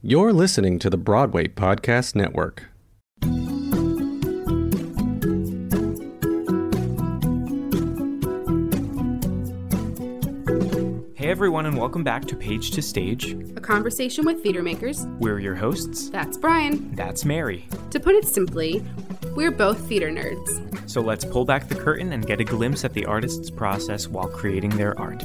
You're listening to the Broadway Podcast Network. Hey everyone, and welcome back to Page to Stage. A conversation with theater makers. We're your hosts. That's Brian. That's Mary. To put it simply, we're both theater nerds. So let's pull back the curtain and get a glimpse at the artist's process while creating their art.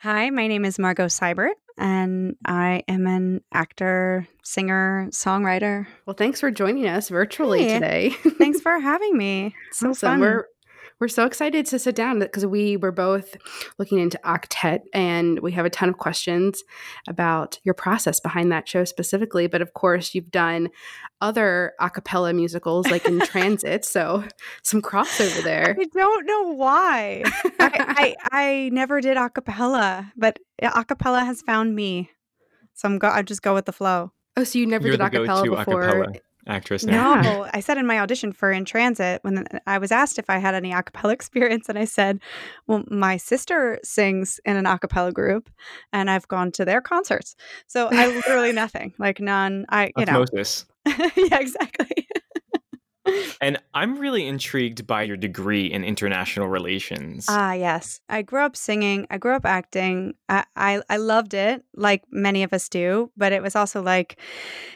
Hi, my name is Margot Seibert, and I am an actor, singer, songwriter. Well, thanks for joining us virtually Hey. today. Thanks for having me. It's so Awesome. fun. We're we're so excited to sit down because we were both looking into Octet and we have a ton of questions about your process behind that show specifically. But of course, you've done other a cappella musicals like in Transit, so some crossover there. I don't know why. I, I I never did a cappella, but a cappella has found me. So I'm go. I just go with the flow. oh, so you never You're did the a cappella before? acapella actress now. No, I said in my audition for In Transit when I was asked if I had any a cappella experience, and I said, "Well, my sister sings in an a cappella group, and I've gone to their concerts. So I literally nothing, like none. I you know, Osmosis. yeah, exactly. And I'm really intrigued by your degree in international relations. Ah, yes. I grew up singing. I grew up acting. I, I I loved it, like many of us do. But it was also like,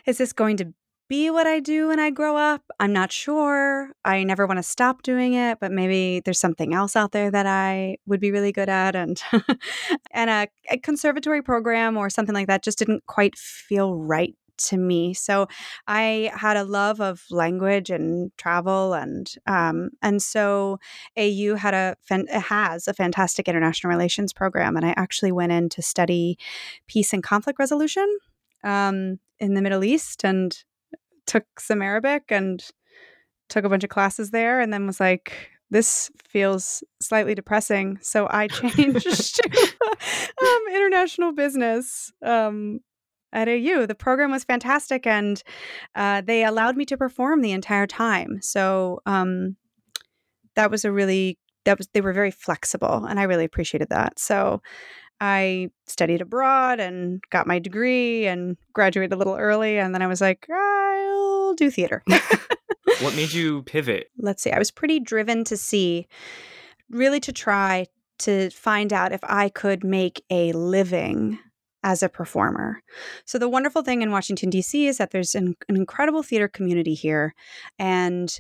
is this going to be what I do when I grow up? I'm not sure. I never want to stop doing it, but maybe there's something else out there that I would be really good at, and and a, a conservatory program or something like that just didn't quite feel right to me. So I had a love of language and travel, and um, and so AU had a has a fantastic international relations program, and I actually went in to study peace and conflict resolution um, in the Middle East, and took some Arabic and took a bunch of classes there, and then was like. This feels slightly depressing, so I changed to um, international business um, at AU. The program was fantastic, and uh, they allowed me to perform the entire time. So um, that was a really that was they were very flexible, and I really appreciated that. So I studied abroad and got my degree and graduated a little early, and then I was like, I'll do theater. what made you pivot? Let's see. I was pretty driven to see, really to try to find out if I could make a living as a performer. So, the wonderful thing in Washington, D.C. is that there's an, an incredible theater community here. And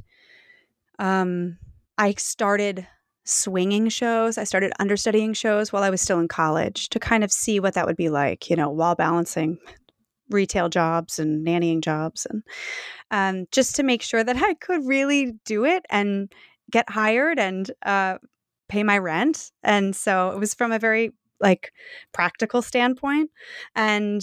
um, I started swinging shows. I started understudying shows while I was still in college to kind of see what that would be like, you know, while balancing retail jobs and nannying jobs and um, just to make sure that I could really do it and get hired and uh, pay my rent. And so it was from a very like practical standpoint. And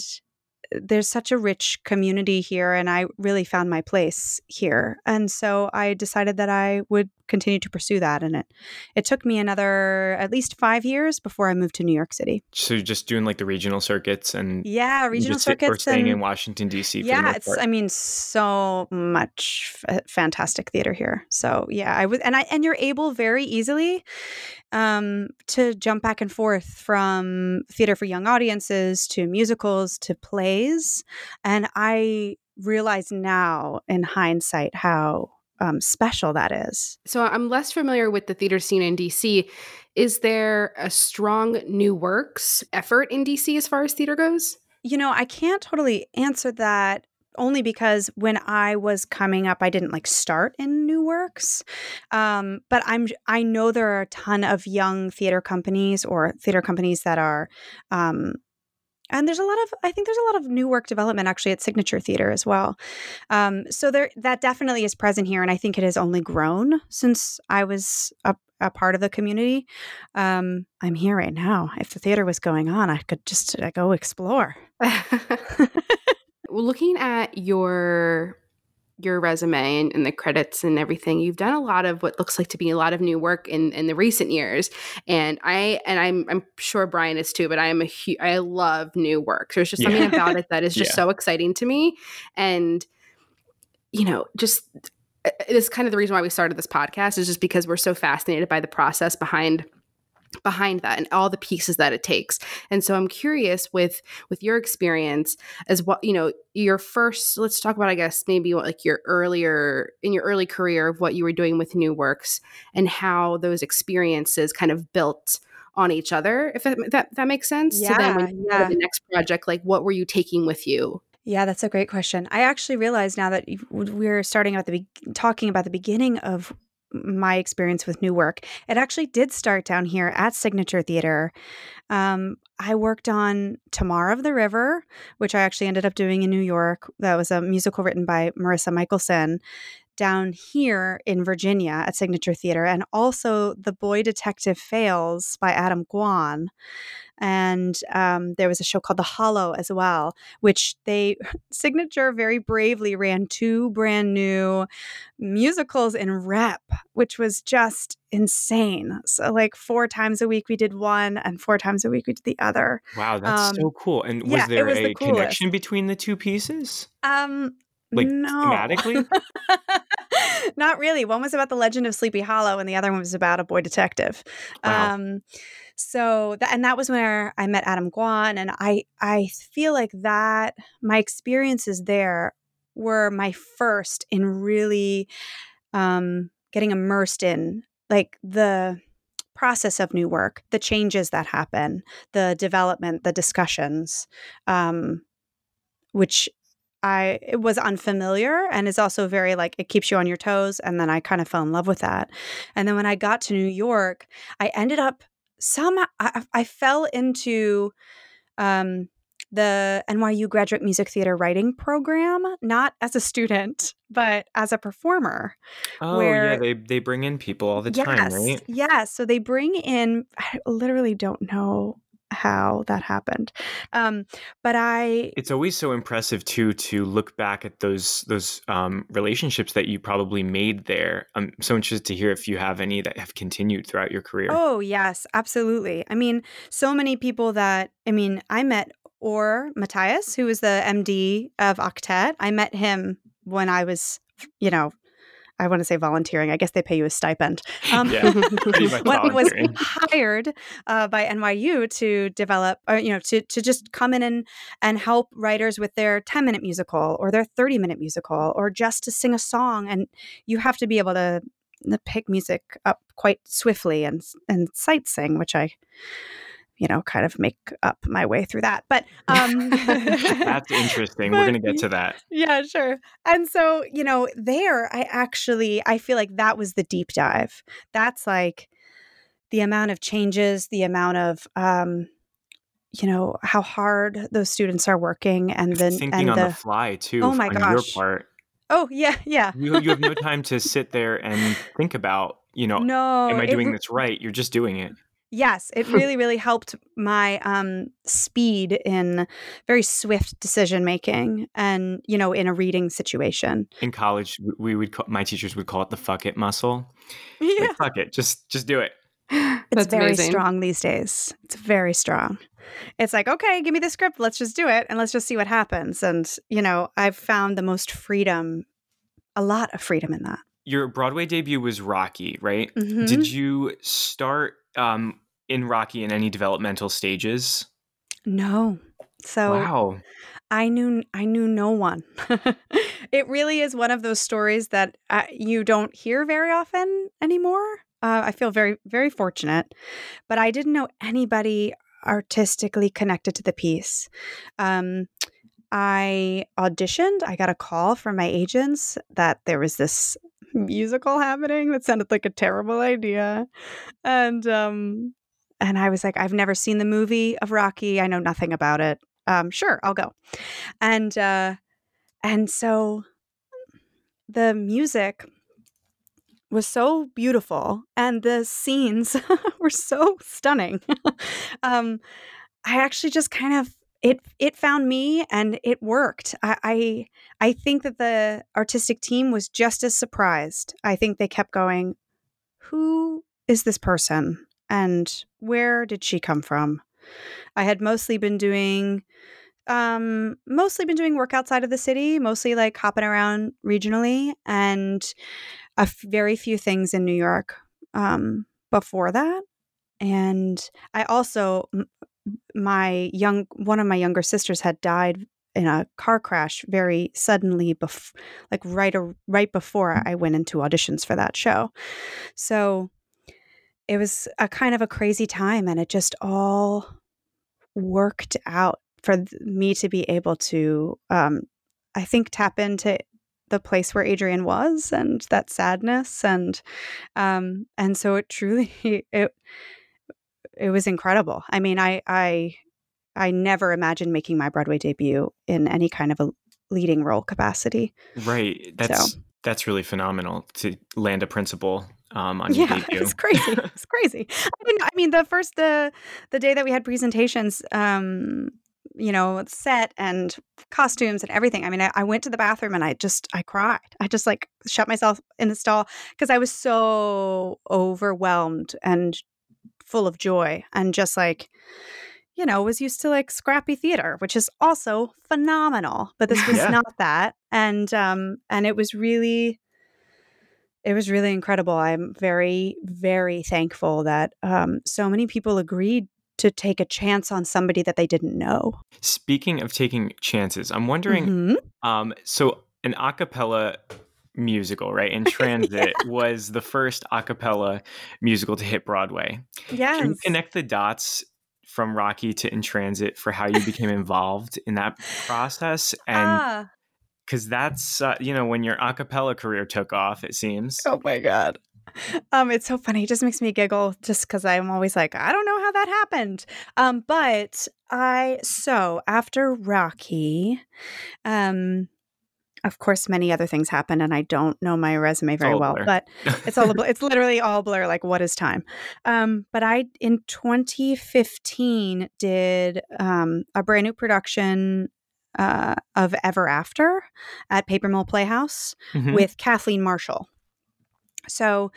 there's such a rich community here, and I really found my place here. And so I decided that I would continue to pursue that. And it it took me another at least five years before I moved to New York City. So just doing like the regional circuits and Yeah, regional just sit- or circuits staying and in Washington D.C. For yeah, it's part. I mean so much f- fantastic theater here. So yeah, I was and I and you're able very easily um to jump back and forth from theater for young audiences to musicals to plays and I realize now in hindsight how um, special that is. So I'm less familiar with the theater scene in DC. Is there a strong new works effort in DC as far as theater goes? You know, I can't totally answer that only because when I was coming up, I didn't like start in new works. Um, but I'm I know there are a ton of young theater companies or theater companies that are um, and there's a lot of i think there's a lot of new work development actually at signature theater as well um, so there that definitely is present here and i think it has only grown since i was up a part of the community. Um, I'm here right now. If the theater was going on, I could just uh, go explore. Looking at your your resume and, and the credits and everything, you've done a lot of what looks like to be a lot of new work in in the recent years. And I and I'm I'm sure Brian is too, but I am a hu- I love new work. There's just something Yeah. about it that is just Yeah. so exciting to me. And you know, just uh, it is kind of the reason why we started this podcast is just because we're so fascinated by the process behind behind that and all the pieces that it takes and so i'm curious with with your experience as what you know your first let's talk about i guess maybe what, like your earlier in your early career of what you were doing with new works and how those experiences kind of built on each other if that that, that makes sense yeah, so then when you yeah. the next project like what were you taking with you Yeah, that's a great question. I actually realize now that we're starting about the be- talking about the beginning of my experience with new work. It actually did start down here at Signature Theater. Um, I worked on Tamar of the River, which I actually ended up doing in New York. That was a musical written by Marisa Michelson down here in Virginia at Signature Theater, and also The Boy Detective Fails by Adam Gwon. And um, there was a show called The Hollow as well, which they Signature very bravely ran two brand new musicals in rep, which was just insane. So, like four times a week we did one, and four times a week we did the other. Wow, that's Um, so cool. And was yeah, there was a coolest. connection between the two pieces? Um, Like, no. thematically? Not really. One was about the legend of Sleepy Hollow, and the other one was about a boy detective. Wow. Um, so that and that was where I met Adam Gwon, and I I feel like that my experiences there were my first in really um, getting immersed in like the process of new work, the changes that happen, the development, the discussions, um, which I it was unfamiliar and is also very like it keeps you on your toes. And then I kind of fell in love with that. And then when I got to New York, I ended up some I, I fell into um, the NYU Graduate Music Theater Writing Program, not as a student, but as a performer. Oh, yeah, they, they bring in people all the time, yes, right? yes. So they bring in. I literally don't know how that happened, um, but I It's always so impressive too to look back at those those um, relationships that you probably made there. I'm so interested to hear if you have any that have continued throughout your career. Oh, yes, absolutely. I mean, so many people that, I mean, I met Or Matthias, who was the MD of Octet. I met him when I was, you know, I want to say volunteering. I guess they pay you a stipend. Um, yeah, was hired uh, by NYU to develop, or you know, to to just come in and and help writers with their ten minute musical or their thirty minute musical, or just to sing a song, and you have to be able to, to pick music up quite swiftly and and sight sing, which I, you know, kind of make up my way through that. But um, That's interesting. We're gonna get to that. yeah, sure. And so, you know, there I actually I feel like that was the deep dive. That's like the amount of changes, the amount of um you know, how hard those students are working and then Thinking and on the, the fly too. Oh my on gosh. your part, Oh, yeah, yeah. you you have no time to sit there and think about. You know, no. am I doing re- this right? You're just doing it. Yes, it really, really helped my um, speed in very swift decision making, and you know, in a reading situation. In college, we would call, my teachers would call it the fuck it muscle. Yeah, Like, fuck it, just just do it. it's That's very amazing. strong these days. It's very strong. It's like, okay, give me the script. Let's just do it and let's just see what happens. And, you know, I've found the most freedom, a lot of freedom in that. Your Broadway debut was Rocky, right? Mhm. Did you start um, in Rocky in any developmental stages? No. So wow. I knew I knew no one. it really is one of those stories that uh, you don't hear very often anymore. Uh, I feel very very fortunate, but I didn't know anybody artistically connected to the piece. Um, I auditioned. I got a call from my agents that there was this musical happening that sounded like a terrible idea, and um, and I was like, I've never seen the movie of Rocky. I know nothing about it. Um, sure, I'll go. And uh, and so the music was so beautiful and the scenes were so stunning. um, I actually just kind of it it found me and it worked. I, I I think that the artistic team was just as surprised. I think they kept going, who is this person and where did she come from? I had mostly been doing um mostly been doing work outside of the city, mostly like hopping around regionally and a f- very few things in New York um before that. And I also my young one of my younger sisters had died in a car crash very suddenly bef- like right a- right before I went into auditions for that show. So it was a kind of a crazy time and it just all worked out for me to be able to um I think tap into the place where Adrian was and that sadness and um and so it truly it it was incredible. I mean, I I I never imagined making my Broadway debut in any kind of a leading role capacity. Right. That's So- that's really phenomenal to land a principal um, on yeah, your debut. it's crazy. It's crazy. I mean, I mean, the first the the day that we had presentations, um, you know, set and costumes and everything. I mean, I, I went to the bathroom and I just I cried. I just like shut myself in the stall because I was so overwhelmed and full of joy and just like you know was used to like scrappy theater which is also phenomenal but this was Yeah. not that and um and it was really it was really incredible i'm very very thankful that um so many people agreed to take a chance on somebody that they didn't know Speaking of taking chances, I'm wondering. Mhm. Um, so an a cappella musical, right? In Transit was the first a cappella musical to hit Broadway. yes Can you connect the dots from Rocky to In Transit for how you became involved in that process? And ah, because that's uh, you know when your a cappella career took off, it seems. Oh my god. Um, it's so funny. It just makes me giggle just because I'm always like, I don't know how that happened. Um, but I so after Rocky, um, of course, many other things happened, and I don't know my resume very well. blur. But it's all it's literally all blur. Like, what is time? Um, but I in 2015 did um, a brand new production uh, of Ever After at Paper Mill Playhouse Mhm. with Kathleen Marshall. So,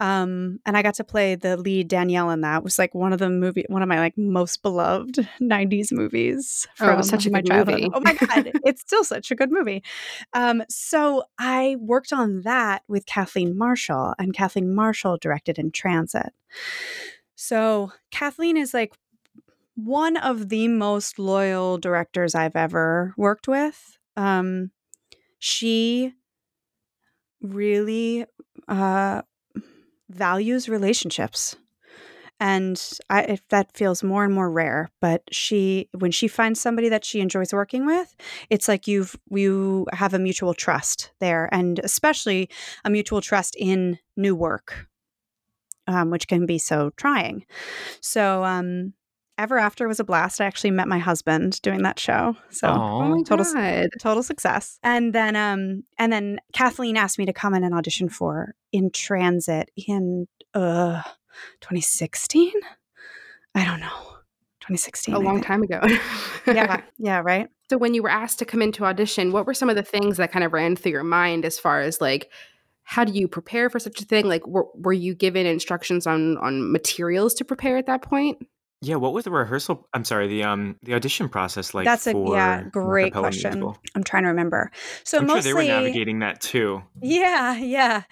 um, and I got to play the lead Danielle in that. It was like one of the movie, one of my like most beloved '90s movies Oh, such a my good childhood. movie. Oh my god, it's still such a good movie. Um, so I worked on that with Kathleen Marshall, and Kathleen Marshall directed In Transit. So Kathleen is like one of the most loyal directors I've ever worked with. Um, she really uh, values relationships. And I, if that feels more and more rare, but she, when she finds somebody that she enjoys working with, it's like you've you have a mutual trust there, and especially a mutual trust in new work, um, which can be so trying. So, um, Ever After was a blast. I actually met my husband doing that show. So Oh Aw. my Total- god. total success. And then um and then Kathleen asked me to come in and audition for In Transit in uh 2016. I don't know. 2016. A long time ago. Yeah, yeah, right. So when you were asked to come into audition, what were some of the things that kind of ran through your mind as far as like how do you prepare for such a thing? Like were, were you given instructions on on materials to prepare at that point? Yeah, what was the rehearsal? I'm sorry, the um the audition process like? That's a for yeah, great question. musical? I'm trying to remember. So I'm mostly sure they were navigating that too. Yeah, yeah,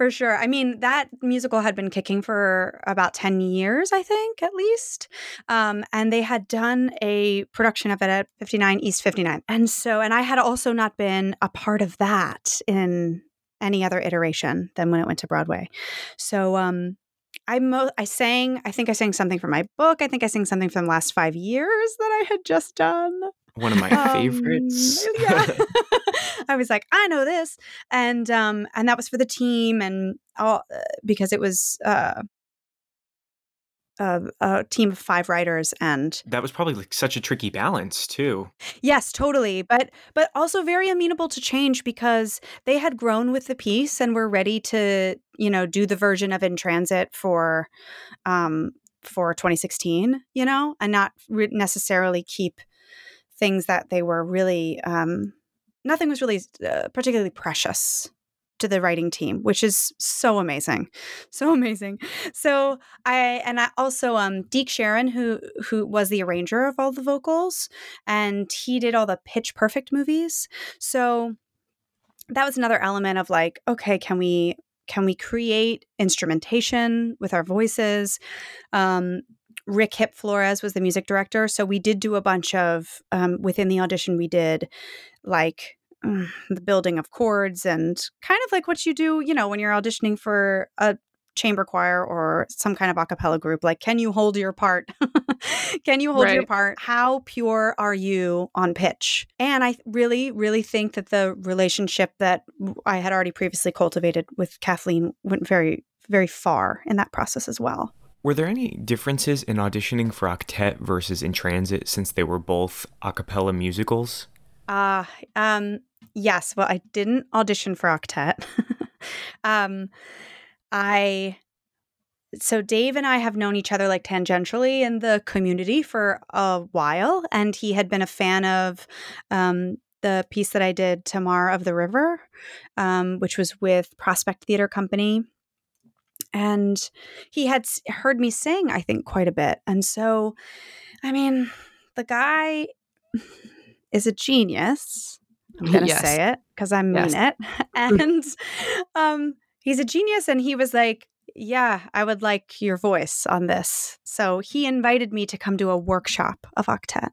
for sure. I mean, that musical had been kicking for about 10 years, I think, at least. Um, and they had done a production of it at 59 East 59. And so, and I had also not been a part of that in any other iteration than when it went to Broadway. So, um, I mo- I sang, I think I sang something from my book. I think I sang something from the last five years that I had just done. One of my Um, favorites. yeah. I was like, I know this, and um, and that was for the team, and all uh, because it was uh, a, a team of five writers and That was probably like such a tricky balance too. Yes, totally. But but also very amenable to change because they had grown with the piece and were ready to, you know, do the version of In Transit for um for 2016, you know, and not re- necessarily keep things that they were really um nothing was really uh, particularly precious to the writing team, which is so amazing, so amazing. So I and I also um Deke Sharon, who who was the arranger of all the vocals, and he did all the Pitch Perfect movies. So that was another element of like, okay, can we can we create instrumentation with our voices? Um, Rick Hip Flores was the music director, so we did do a bunch of um, within the audition. We did like the building of chords and kind of like what you do, you know, when you're auditioning for a chamber choir or some kind of a cappella group. Like, can you hold your part? can you hold your part? How pure are you on pitch? And I really, really think that the relationship that I had already previously cultivated with Kathleen went very, very far in that process as well. Were there any differences in auditioning for Octet versus In Transit since they were both a cappella musicals? Uh, um, yes. Well, I didn't audition for Octet. um, I, so Dave and I have known each other like tangentially in the community for a while, and he had been a fan of, um, the piece that I did, Tamar of the River, um, which was with Prospect Theater Company. And he had heard me sing, I think, quite a bit. And so, I mean, the guy is a genius. I'm gonna Yes. say it because I mean Yes. it. And um, he's a genius, and he was like, "Yeah, I would like your voice on this." So he invited me to come to a workshop of Octet,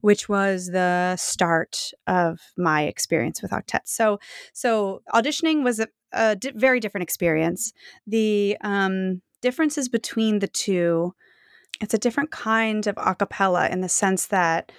which was the start of my experience with Octet. So, so auditioning was a, a di- very different experience. The um, differences between the two, it's a different kind of a cappella in the sense that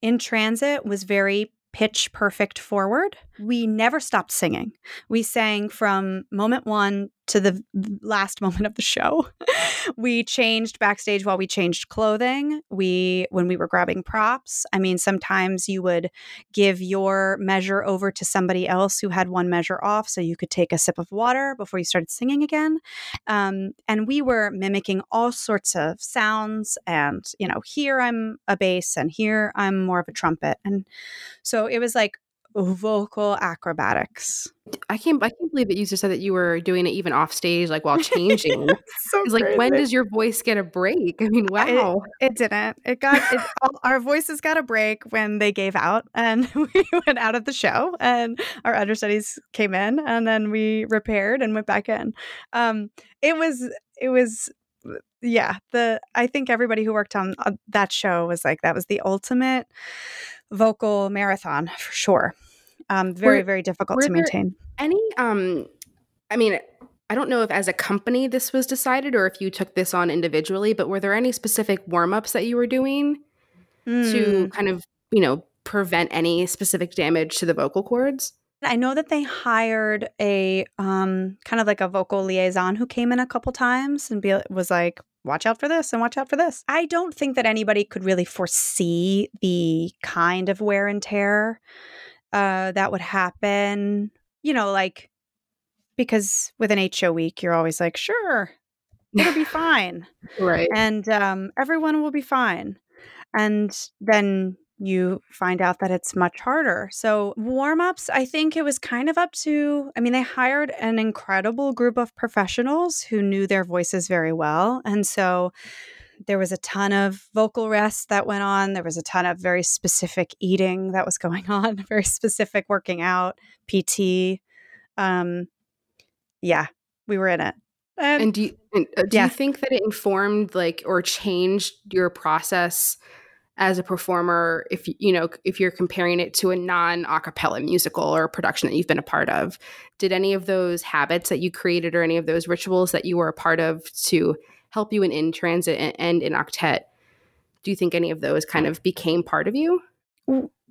in transit was very pitch perfect forward. We never stopped singing. We sang from moment one to the last moment of the show. we changed backstage while we changed clothing. We, when we were grabbing props, I mean, sometimes you would give your measure over to somebody else who had one measure off so you could take a sip of water before you started singing again. Um, and we were mimicking all sorts of sounds. And, you know, here I'm a bass and here I'm more of a trumpet. And so it was like vocal acrobatics. I can't I can't believe that you just said that you were doing it even off stage, like while changing. So It's like when does your voice get a break? I mean, wow. It didn't. It got it, all, our voices got a break when they gave out, and we went out of the show, and our understudies came in, and then we repaired and went back in. Um, it was it was yeah. The I think everybody who worked on uh, that show was like that was the ultimate vocal marathon for sure. Um, very Were- very difficult to maintain. Any um I mean, I don't know if as a company this was decided or if you took this on individually, but were there any specific warm-ups that you were doing to Mm. kind of, you know, prevent any specific damage to the vocal cords? I know that they hired a um, kind of like a vocal liaison who came in a couple times and be, was like, watch out for this and watch out for this. I don't think that anybody could really foresee the kind of wear and tear uh, that would happen. You know, like, because with an show week, you're always like, sure, it'll be fine Right. and um, everyone will be fine. And then you find out that it's much harder. So, warm ups, I think it was kind of up to, I mean, they hired an incredible group of professionals who knew their voices very well. And so, there was a ton of vocal rest that went on. There was a ton of very specific eating that was going on, very specific working out, PT. Um, yeah, we were in it. And, And do you, and, uh, do Yeah. you think that it informed like or changed your process as a performer if you know if you're comparing it to a non a cappella musical or production that you've been a part of did any of those habits that you created or any of those rituals that you were a part of to help you in in transit and, in octet do you think any of those kind of became part of you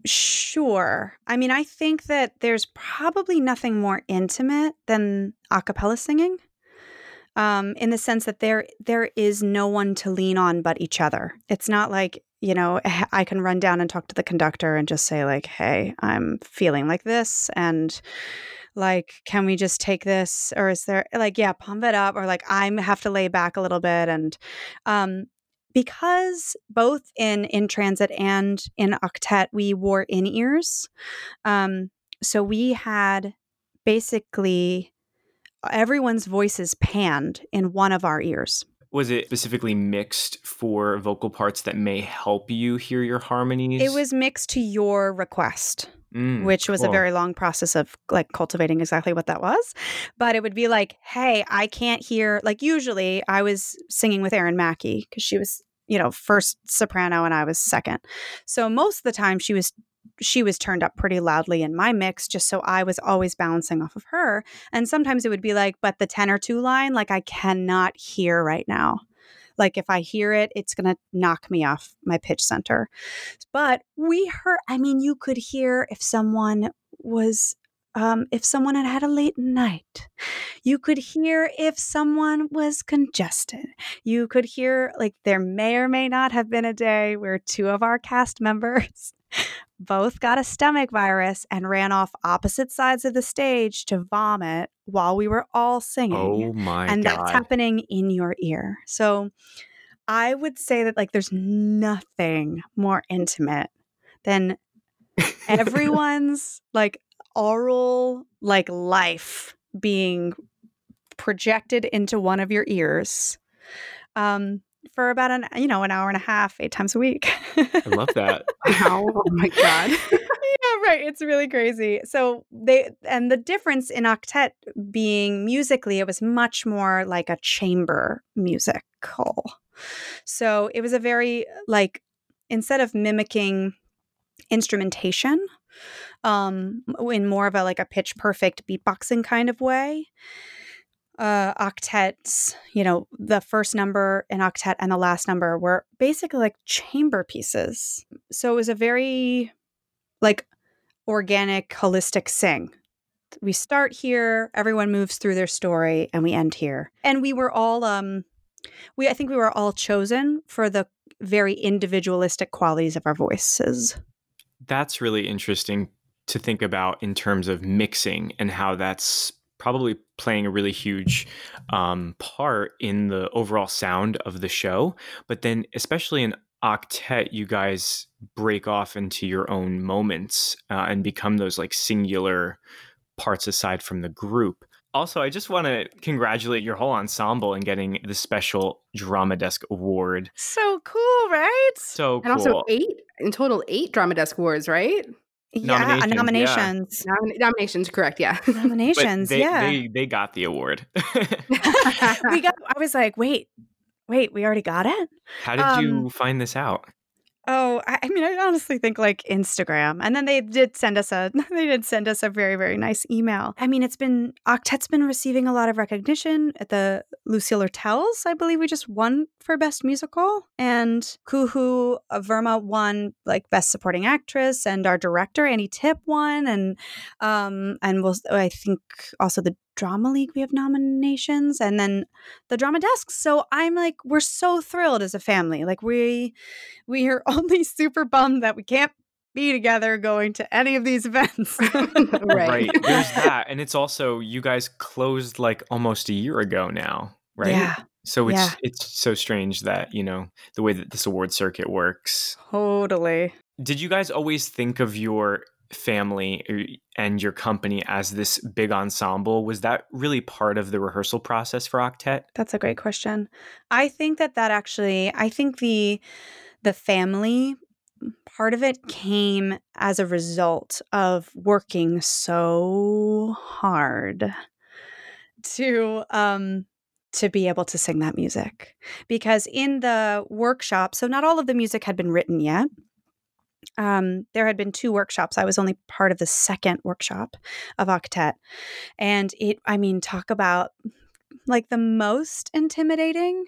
Sure. I mean, I think that there's probably nothing more intimate than a cappella singing. um, in the sense that there there is no one to lean on but each other. It's not like you know I can run down and talk to the conductor and just say like, "Hey, I'm feeling like this," and like, can we just take this, or is there like, yeah, pump it up, or like I have to lay back a little bit, and um, because both in in transit and in octet we wore in ears um, so we had basically everyone's voices panned in one of our ears was it specifically mixed for vocal parts that may help you hear your harmonies it was mixed to your request Mm, which was a very long process of like cultivating exactly what that was. But it would be like, hey, I can't hear. Like usually, I was singing with Erin Mackey because she was, you know, first soprano and I was second. So most of the time, she was she was turned up pretty loudly in my mix just so I was always bouncing off of her. And sometimes it would be like, but the tenor two line, like I cannot hear right now. Like if I hear it, it's going to knock me off my pitch center. But we heard, I mean, you could hear if someone was, um, if someone had had a late night. You could hear if someone was congested. You could hear, like, there may or may not have been a day where two of our cast members both got a stomach virus and ran off opposite sides of the stage to vomit while we were all singing oh my God. and god that's happening in your ear. So I would say that like there's nothing more intimate than everyone's like oral like life being projected into one of your ears um for about an you know an hour and a half eight times a week i love that Wow. Oh my God. yeah, right. It's really crazy. So they and the difference in octet being musically, it was much more like a chamber musical. So it was a very like instead of mimicking instrumentation, um, in more of a like a pitch perfect beatboxing kind of way. Uh, octets, you know, the first number in octet and the last number were basically like chamber pieces. So it was a very like organic, holistic sing. We start here, everyone moves through their story, and we end here. And we were all um we I think we were all chosen for the very individualistic qualities of our voices. that's really interesting to think about in terms of mixing and how that's probably playing a really huge um, part in the overall sound of the show. But then, especially in octet, you guys break off into your own moments uh, and become those like singular parts aside from the group. Also, I just want to congratulate your whole ensemble in getting the special Drama Desk Award. So cool, right? So And also eight in total, eight Drama Desk Awards, right? Yeah, Nominations, yeah. nominations. Nom- nominations, correct? Yeah. Nominations, they, yeah. they they got the award. we got I was like, wait, wait, we already got it? How did Um, you find this out? Oh, I, mean, I honestly think like Instagram, and then they did send us a they did send us a very very nice email. I mean, it's been Octet's been receiving a lot of recognition at the Lucille Lortels. I believe we just won for best musical, and Kuhoo uh, Verma won like best supporting actress, and our director Annie Tippe won, and um and we'll I think also the Drama League we have nominations, and then the Drama Desk. So I'm like, we're so thrilled as a family. Like we we are only super bummed that we can't be together going to any of these events. Right. There's that, and it's also you guys closed like almost a year ago now, right? Yeah, So it's yeah. it's so strange that you know the way that this award circuit works. totally. Did you guys always think of your family and your company as this big ensemble? Was that really part of the rehearsal process for Octet? That's a great question. I think that that actually, I think the the family part of it came as a result of working so hard to um to be able to sing that music because in the workshop so not all of the music had been written yet um, there had been two workshops. I was only part of the second workshop of Octet. And it, I mean, talk about like the most intimidating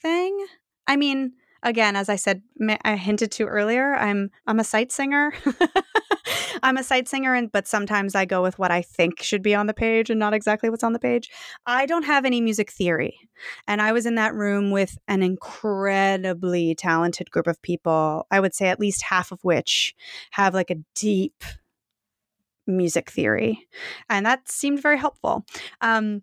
thing. I mean, again, as I said, I hinted to earlier, I'm I'm a sight singer. I'm a sight singer, and but sometimes I go with what I think should be on the page and not exactly what's on the page. I don't have any music theory, and I was in that room with an incredibly talented group of people. I would say at least half of which have like a deep music theory, and that seemed very helpful. Um,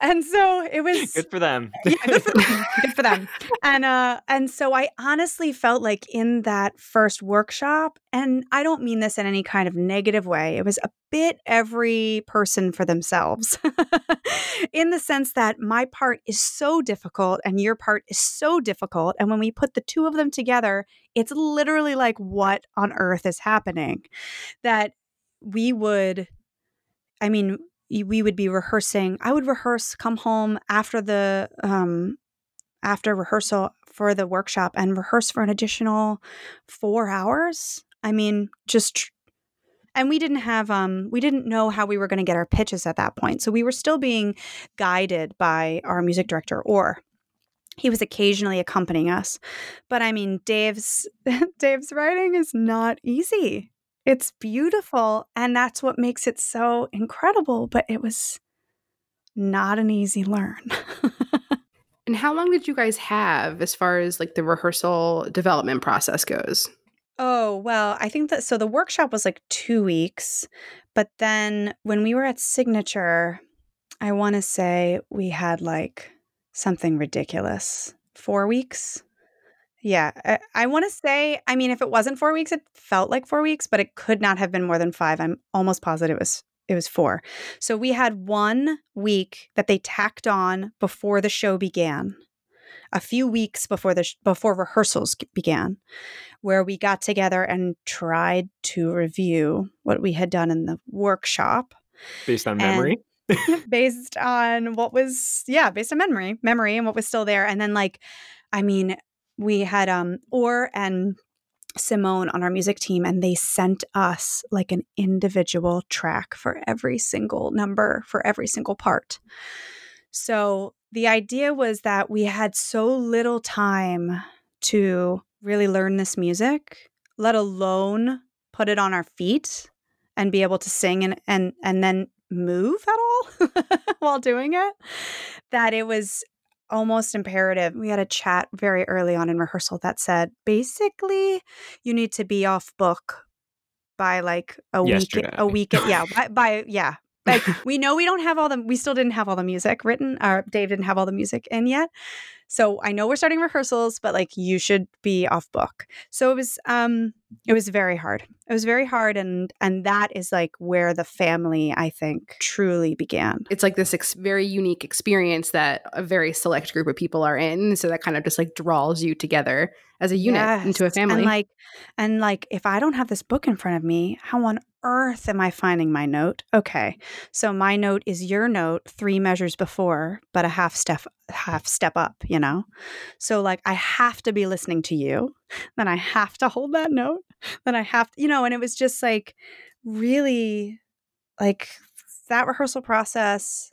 and so it was good for them. yeah, good for them. good for them. And uh and so I honestly felt like in that first workshop, and I don't mean this in any kind of negative way, it was a bit every person for themselves. in the sense that my part is so difficult and your part is so difficult. And when we put the two of them together, it's literally like what on earth is happening? That we would I mean, we would be rehearsing. I would rehearse, come home after the um, after rehearsal for the workshop, and rehearse for an additional four hours. I mean, just and we didn't have um we didn't know how we were going to get our pitches at that point so we were still being guided by our music director or he was occasionally accompanying us but i mean dave's dave's writing is not easy it's beautiful. And that's what makes it so incredible. But it was not an easy learn. and how long did you guys have as far as like the rehearsal development process goes? Oh, well, I think that so the workshop was like two weeks. But then when we were at Signature, I want to say we had like something ridiculous four weeks. Yeah, uh, I, I want to say, I mean, if it wasn't four weeks, it felt like four weeks, but it could not have been more than five. I'm almost positive it was it was four. So we had one week that they tacked on before the show began, a few weeks before the sh- before rehearsals began, where we got together and tried to review what we had done in the workshop based on memory. based on what was yeah, based on memory, memory and what was still there, and then like, I mean, we had um Or and Simone on our music team, and they sent us like an individual track for every single number, for every single part. So the idea was that we had so little time to really learn this music, let alone put it on our feet and be able to sing and and and then move at all while doing it that it was almost imperative. We had a chat very early on in rehearsal that said basically you need to be off book by like a Yesterday. week a week yeah by, by yeah like we know we don't have all the we still didn't have all the music written or Dave didn't have all the music in yet so I know we're starting rehearsals, but like you should be off book. So it was um it was very hard. It was very hard and and that is like where the family I think truly began. It's like this ex- very unique experience that a very select group of people are in, so that kind of just like draws you together as a unit yes. into a family. And like and like if I don't have this book in front of me, how on earth am I finding my note? Okay. So my note is your note 3 measures before, but a half step half step up, you know? So like I have to be listening to you, then I have to hold that note, then I have to, you know, and it was just like really like that rehearsal process,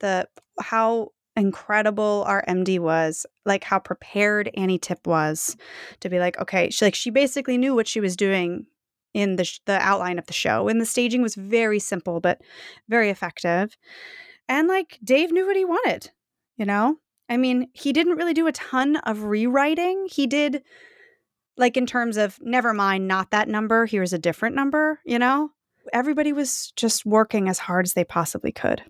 the how incredible our MD was, like how prepared Annie Tippe was to be like, okay, she like she basically knew what she was doing in the sh- the outline of the show, and the staging was very simple but very effective. And like Dave knew what he wanted, you know. I mean, he didn't really do a ton of rewriting. He did, like, in terms of never mind, not that number. Here's a different number, you know? Everybody was just working as hard as they possibly could.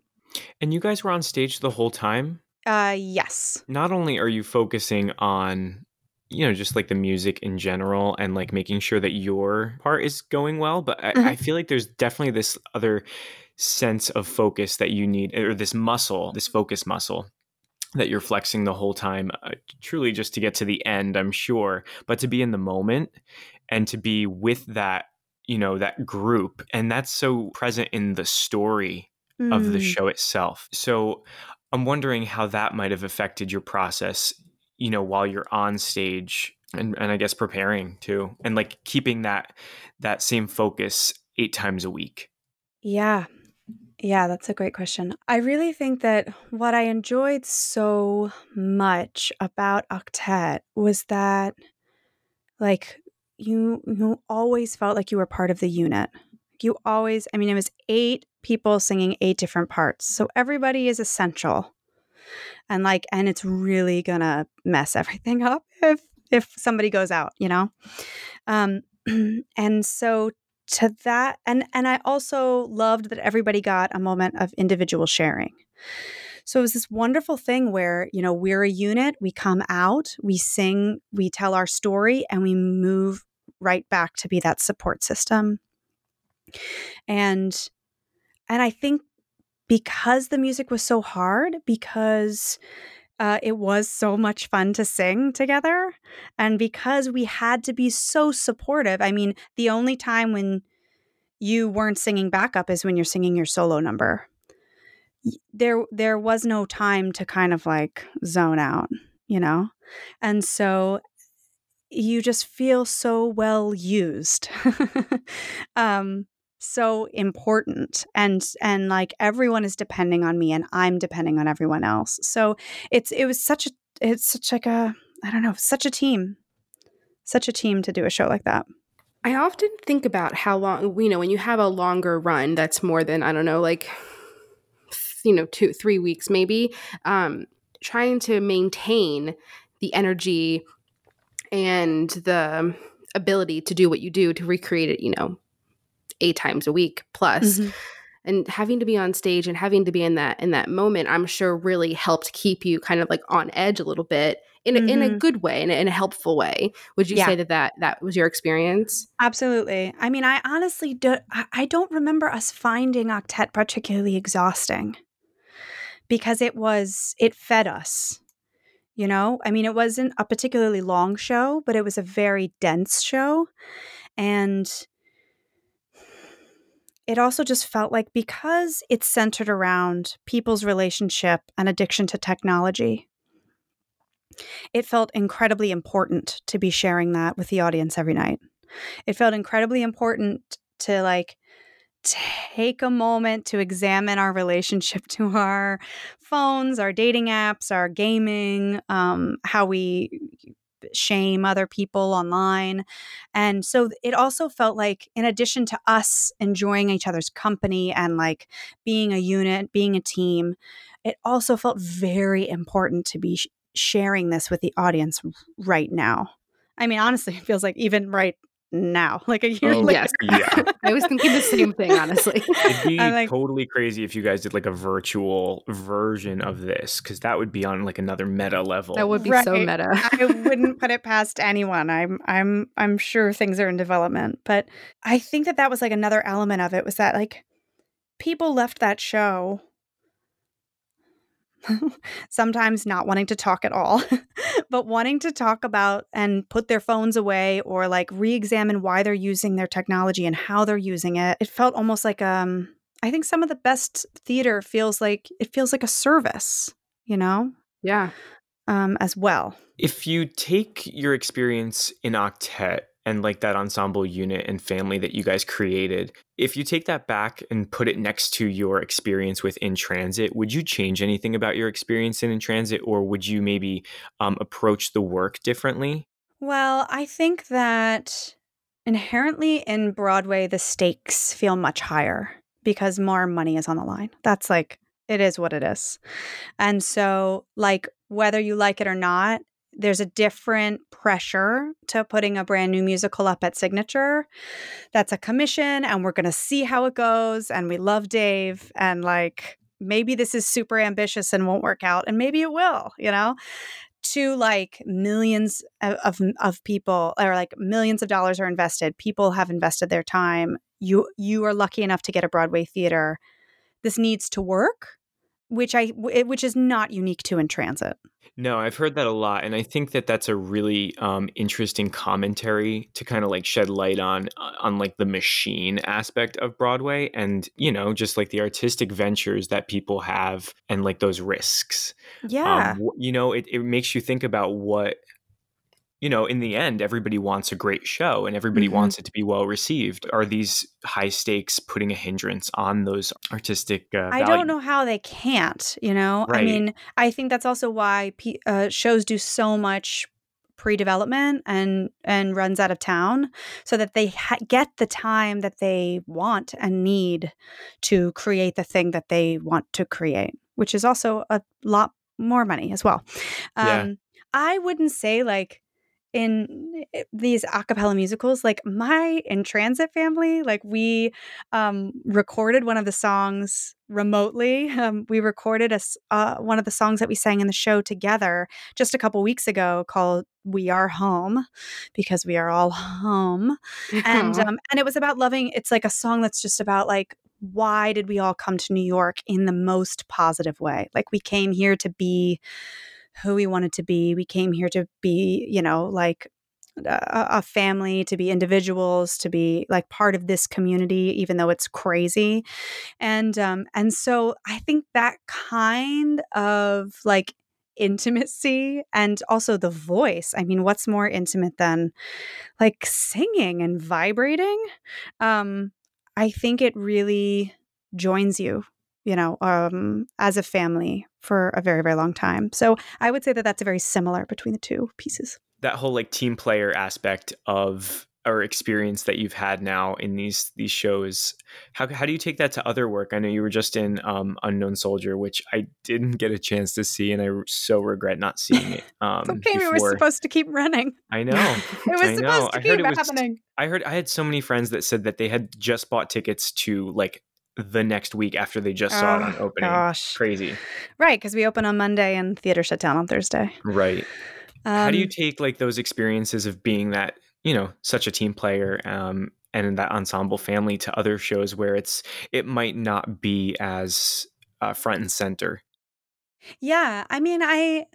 And you guys were on stage the whole time? Uh, yes. Not only are you focusing on, you know, just like the music in general and like making sure that your part is going well, but I, mm-hmm. I feel like there's definitely this other sense of focus that you need, or this muscle, this focus muscle that you're flexing the whole time, uh, truly just to get to the end, I'm sure, but to be in the moment and to be with that, you know, that group. And that's so present in the story mm. of the mm. show itself. So I'm wondering how that might have affected your process, you know, while you're on stage and, and I guess preparing too, and like keeping that that same focus eight times a week. Yeah. Yeah, that's a great question. I really think that what I enjoyed so much about Octet was that like you you always felt like you were part of the unit. You always I mean it was 8 people singing 8 different parts. So everybody is essential. And like and it's really to mess everything up if if somebody goes out, you know? Um and so to that and and I also loved that everybody got a moment of individual sharing. So it was this wonderful thing where, you know, we're a unit, we come out, we sing, we tell our story and we move right back to be that support system. And and I think because the music was so hard because uh, it was so much fun to sing together. And because we had to be so supportive, I mean, the only time when you weren't singing backup is when you're singing your solo number. There, there was no time to kind of like zone out, you know? And so you just feel so well used. um, so important and and like everyone is depending on me and i'm depending on everyone else. So it's it was such a it's such like a i don't know such a team such a team to do a show like that. I often think about how long, you know, when you have a longer run that's more than, I don't know, like, you know, two, three weeks maybe, um, trying to maintain the energy and the ability to do what you do to recreate it, you know, eight times a week plus. Mm-hmm. And having to be on stage and having to be in that in that moment, I'm sure really helped keep you kind of like on edge a little bit in a, in a Mhm. good way, in a, in a helpful way. Would you Yeah. say that, that that was your experience? absolutely i mean i honestly do I, I don't remember us finding octet particularly exhausting because it was it fed us you know i mean it wasn't a particularly long show but it was a very dense show and it also just felt like because it's centered around people's relationship and addiction to technology it felt incredibly important to be sharing that with the audience every night. It felt incredibly important to like take a moment to examine our relationship to our phones, our dating apps, our gaming, um, how we shame other people online. And so it also felt like, in addition to us enjoying each other's company and like being a unit, being a team, it also felt very important to be sh- sharing this with the audience right now. I mean, honestly, it feels like even right now, like a year Oh, later. yes. yeah. I was thinking the same thing, honestly. It'd be I'm like- totally crazy if you guys did like a virtual version of this, because that would be on like another meta level. that would be so meta. I wouldn't put it past anyone. I'm I'm I'm sure things are in development, but I think that that was like another element of it was that like people left that show sometimes not wanting to talk at all, but wanting to talk about and put their phones away or like re-examine why they're using their technology and how they're using it. It felt almost like um I think some of the best theater feels like it feels like a service, you know? yeah. Um as well. if you take your experience in Octet and like that ensemble unit and family that you guys created, if you take that back and put it next to your experience with In Transit, would you change anything about your experience in In Transit or would you maybe um, approach the work differently? Well, I think that inherently in Broadway, the stakes feel much higher because more money is on the line. That's like, it is what it is. And so, like, whether you like it or not, there's a different pressure to putting a brand new musical up at Signature. That's a commission, and we're going to see how it goes. And we love Dave. And like, maybe this is super ambitious and won't work out. And maybe it will, you know? to like millions of, of people or like millions of dollars are invested people have invested their time you you are lucky enough to get a broadway theater this needs to work which i which is not unique to in transit No, I've heard that a lot, and I think that that's a really um, interesting commentary to kind of like shed light on uh, on like the machine aspect of Broadway, and you know, just like the artistic ventures that people have, and like those risks. yeah Um, you know, it, it makes you think about what you know, in the end, everybody wants a great show and everybody Mhm. wants it to be well received. Are these high stakes putting a hindrance on those artistic? Uh, I don't know how they can't, you know? I mean, I think that's also why P- uh, shows do so much pre-development and and runs out of town so that they ha- get the time that they want and need to create the thing that they want to create which is also a lot more money as well Yeah. um i wouldn't say like in eh, these a cappella musicals like my in transit family like we um recorded one of the songs remotely um we recorded a, uh, one of the songs that we sang in the show together just a couple weeks ago called we are home because we are all home and um and it was about loving it's like a song that's just about like why did we all come to New York in the most positive way? Like we came here to be who we wanted to be. We came here to be you know like a, a family to be individuals to be like part of this community even though it's crazy. And um and so i think that kind of like intimacy and also the voice i mean what's more intimate than like singing and vibrating? Um i think it really joins you you know um as a family for a very very long time. So i would say that that's a very similar between the two pieces. That whole like team player aspect of or experience that you've had now in these these shows how, how do you take that to other work? I know you were just in um, unknown soldier which i didn't get a chance to see and i so regret not seeing it um, okay we were supposed to keep running. I know it was I know. supposed to I keep it was- happening. I heard i had so many friends that said that they had just bought tickets to like the next week after they just saw it on Oh, opening. gosh. Crazy. Right because we open on monday and theater shut down on thursday. Right. How do you Um, take like those experiences of being that you know such a team player um and that ensemble family to other shows where it's it might not be as uh, front and center? Yeah, I mean, I,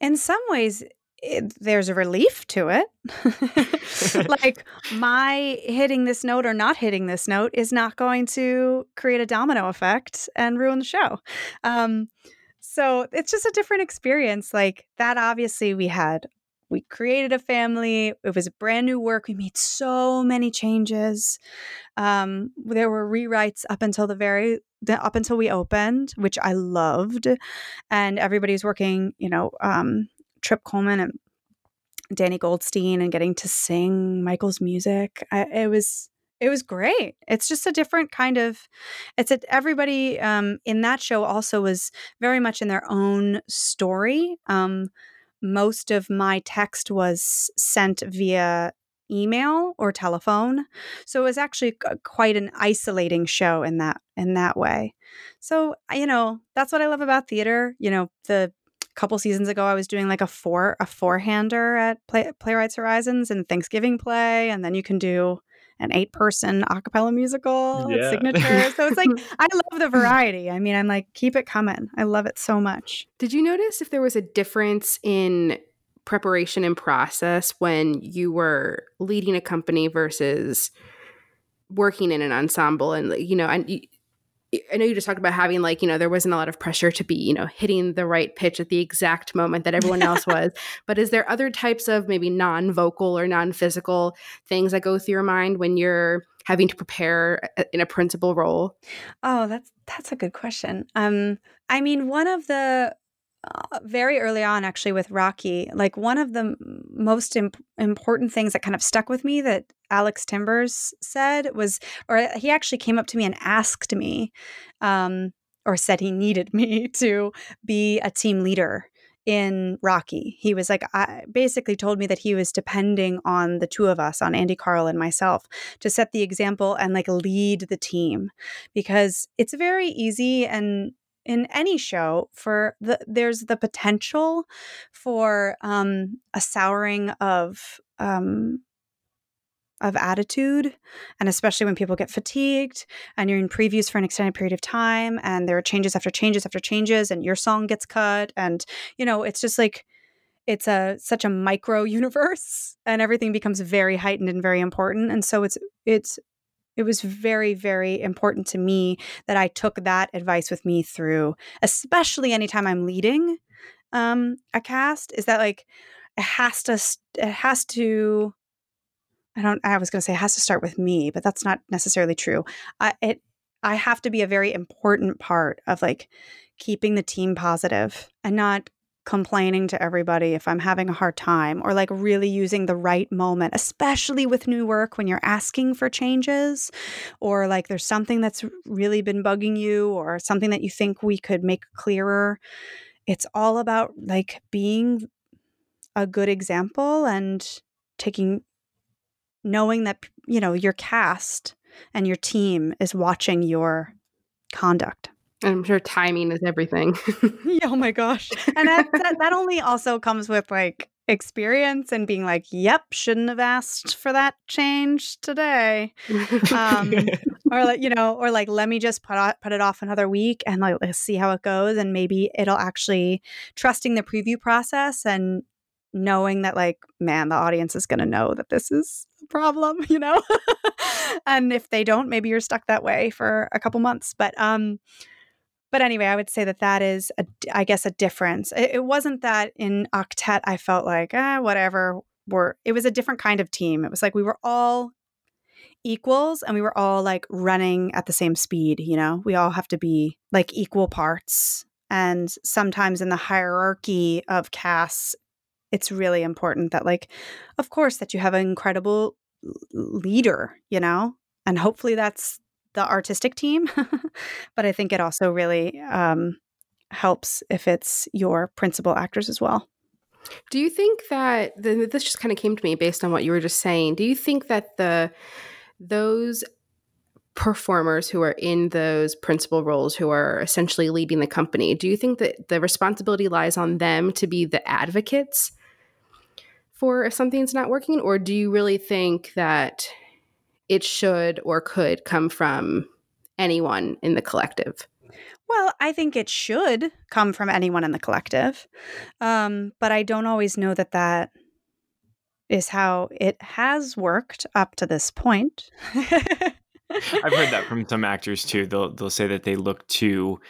in some ways, it, there's a relief to it. like, my hitting this note or not hitting this note is not going to create a domino effect and ruin the show. Um, so it's just a different experience. Like, that obviously we had. We created a family. It was a brand new work. We made so many changes. Um, there were rewrites up until the very the, up until we opened, which I loved, and everybody's working. You know, um, Trip Cullman and Danny Goldstein, and getting to sing Michael's music. I, it was it was great. It's just a different kind of. It's a, everybody um, in that show also was very much in their own story. Um, most of my text was sent via email or telephone so it was actually quite an isolating show in that in that way so you know that's what i love about theater you know the couple seasons ago i was doing like a four a four hander at play, playwrights horizons and thanksgiving play and then you can do an eight person a cappella musical Yeah. signature so it's like i love the variety i mean i'm like keep it coming i love it so much Did you notice if there was a difference in preparation and process when you were leading a company versus working in an ensemble? And you know, and you, I know you just talked about having like you know there wasn't a lot of pressure to be you know hitting the right pitch at the exact moment that everyone else was. But is there other types of maybe non-vocal or non-physical things that go through your mind when you're having to prepare in a principal role? Oh, that's that's a good question. Um, I mean, one of the uh, very early on, actually, with Rocky, like one of the most imp- important things that kind of stuck with me that Alex Timbers said was, or he actually came up to me and asked me, um, or said he needed me to be a team leader in Rocky. He was like, I basically told me that he was depending on the two of us, on Andy Karl and myself, to set the example and like lead the team because it's very easy and in any show for the there's the potential for um a souring of um of attitude and especially when people get fatigued and you're in previews for an extended period of time and there are changes after changes after changes and your song gets cut and you know it's just like it's a such a micro universe and everything becomes very heightened and very important and so it's it's it was very very important to me that i took that advice with me through especially anytime i'm leading um a cast is that like it has to it has to I don't I was going to say it has to start with me, but that's not necessarily true. I it I have to be a very important part of like keeping the team positive and not complaining to everybody if I'm having a hard time or like really using the right moment, especially with new work when you're asking for changes or like there's something that's really been bugging you or something that you think we could make clearer. It's all about like being a good example and taking knowing that you know your cast and your team is watching your conduct. I'm sure timing is everything. oh my gosh. And that, that, that only also comes with like experience and being like, yep, shouldn't have asked for that change today. Um, or like, you know, or like, let me just put, put it off another week and like, let's see how it goes. And maybe it'll actually trusting the preview process and knowing that like, man, the audience is going to know that this is a problem, you know? and if they don't, maybe you're stuck that way for a couple months. But, um, but anyway, I would say that that is, a, I guess, a difference. It, it wasn't that in Octet I felt like, ah, whatever. We're, it was a different kind of team. It was like we were all equals and we were all like running at the same speed, you know? We all have to be like equal parts. And sometimes in the hierarchy of casts, it's really important that, like, of course, that you have an incredible leader, you know? And hopefully that's the artistic team. but I think it also really um, helps if it's your principal actors as well. Do you think that this just kind of came to me based on what you were just saying? Do you think that the those performers who are in those principal roles who are essentially leading the company, do you think that the responsibility lies on them to be the advocates for if something's not working or do you really think that it should or could come from anyone in the collective? Well, I think it should come from anyone in the collective. Um, but I don't always know that that is how it has worked up to this point. I've heard that from some actors too. They'll they'll say that they look to,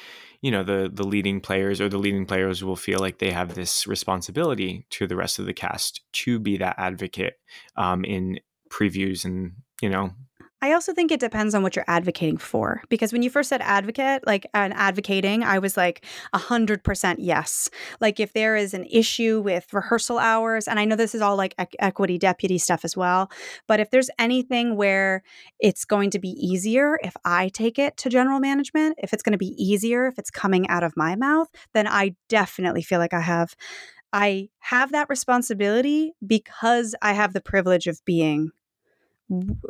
you know, the the leading players or the leading players will feel like they have this responsibility to the rest of the cast to be that advocate um, in previews and you know I also think it depends on what you're advocating for. Because when you first said advocate, like an advocating, I was like a hundred percent yes. Like if there is an issue with rehearsal hours, and I know this is all like equity deputy stuff as well, but if there's anything where it's going to be easier if I take it to general management, if it's going to be easier if it's coming out of my mouth, then I definitely feel like I have I have that responsibility because I have the privilege of being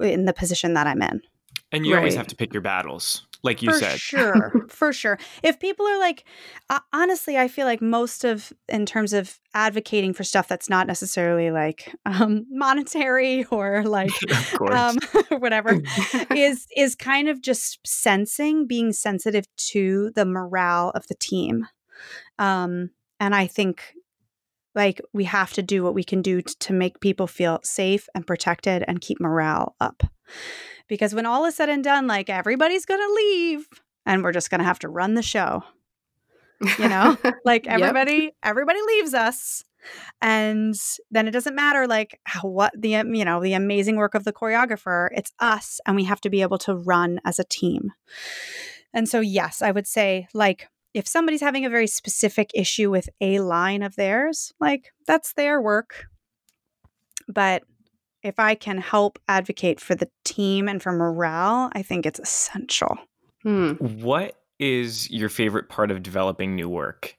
in the position that I'm in. And you right. always have to pick your battles, like you for said. Sure, for sure. If people are like, uh, honestly, I feel like most of, in terms of advocating for stuff that's not necessarily like um, monetary or like um, whatever, is is kind of just sensing, being sensitive to the morale of the team. Um, and I think like we have to do what we can do t- to make people feel safe and protected and keep morale up. Because when all is said and done, like everybody's going to leave and we're just going to have to run the show. You know, like everybody, yep. everybody leaves us. And then it doesn't matter like what the um, you know the amazing work of the choreographer it's us and we have to be able to run as a team and so yes i would say like if somebody's having a very specific issue with a line of theirs, like that's their work. But if I can help advocate for the team and for morale, I think it's essential. Hmm. What is your favorite part of developing new work?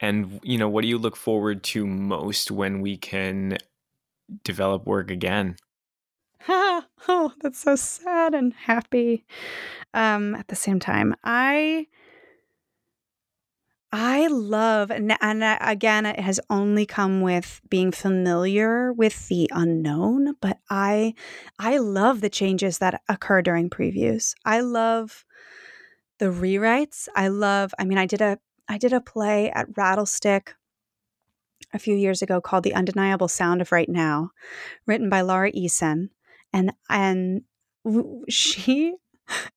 And you know, what do you look forward to most when we can develop work again? oh, that's so sad and happy um, at the same time. I I love, and, and again, it has only come with being familiar with the unknown. But I, I love the changes that occur during previews. I love the rewrites. I love. I mean, I did a, I did a play at Rattlestick a few years ago called "The Undeniable Sound of Right Now," written by Laura Eason, and and she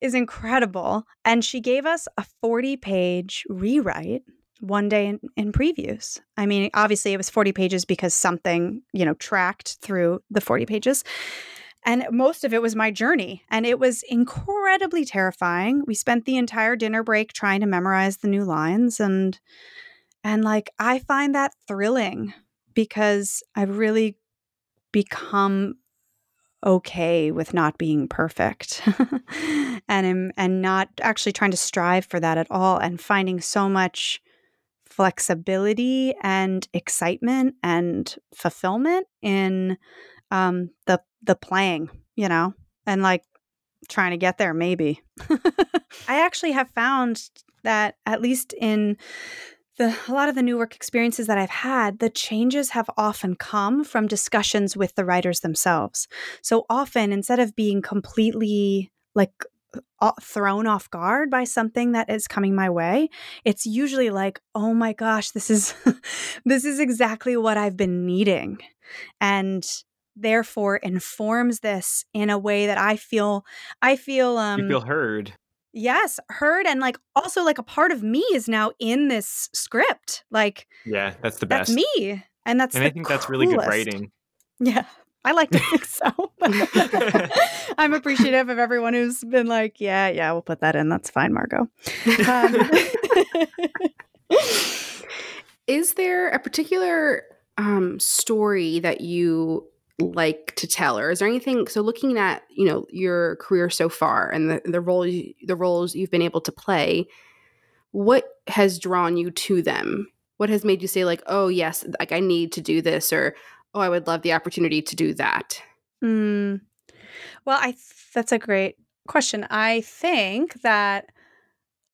is incredible. And she gave us a 40 page rewrite one day in, in previews. I mean, obviously it was 40 pages because something, you know, tracked through the 40 pages. And most of it was my journey. And it was incredibly terrifying. We spent the entire dinner break trying to memorize the new lines. And, and like, I find that thrilling because I've really become okay with not being perfect and and not actually trying to strive for that at all and finding so much flexibility and excitement and fulfillment in um, the the playing, you know, and like trying to get there maybe. I actually have found that at least in the a lot of the new work experiences that I've had, the changes have often come from discussions with the writers themselves. So often instead of being completely like thrown off guard by something that is coming my way it's usually like oh my gosh this is this is exactly what i've been needing and therefore informs this in a way that i feel i feel um you feel heard yes heard and like also like a part of me is now in this script like yeah that's the best that's me and that's and i think coolest. that's really good writing yeah I like to think so. I'm appreciative of everyone who's been like, yeah, yeah, we'll put that in. That's fine, Margot. Um, Is there a particular um, story that you like to tell, or is there anything? So, looking at you know your career so far and the the roles the roles you've been able to play, what has drawn you to them? What has made you say like, oh yes, like I need to do this, or oh, I would love the opportunity to do that? Mm. Well, I th- that's a great question. I think that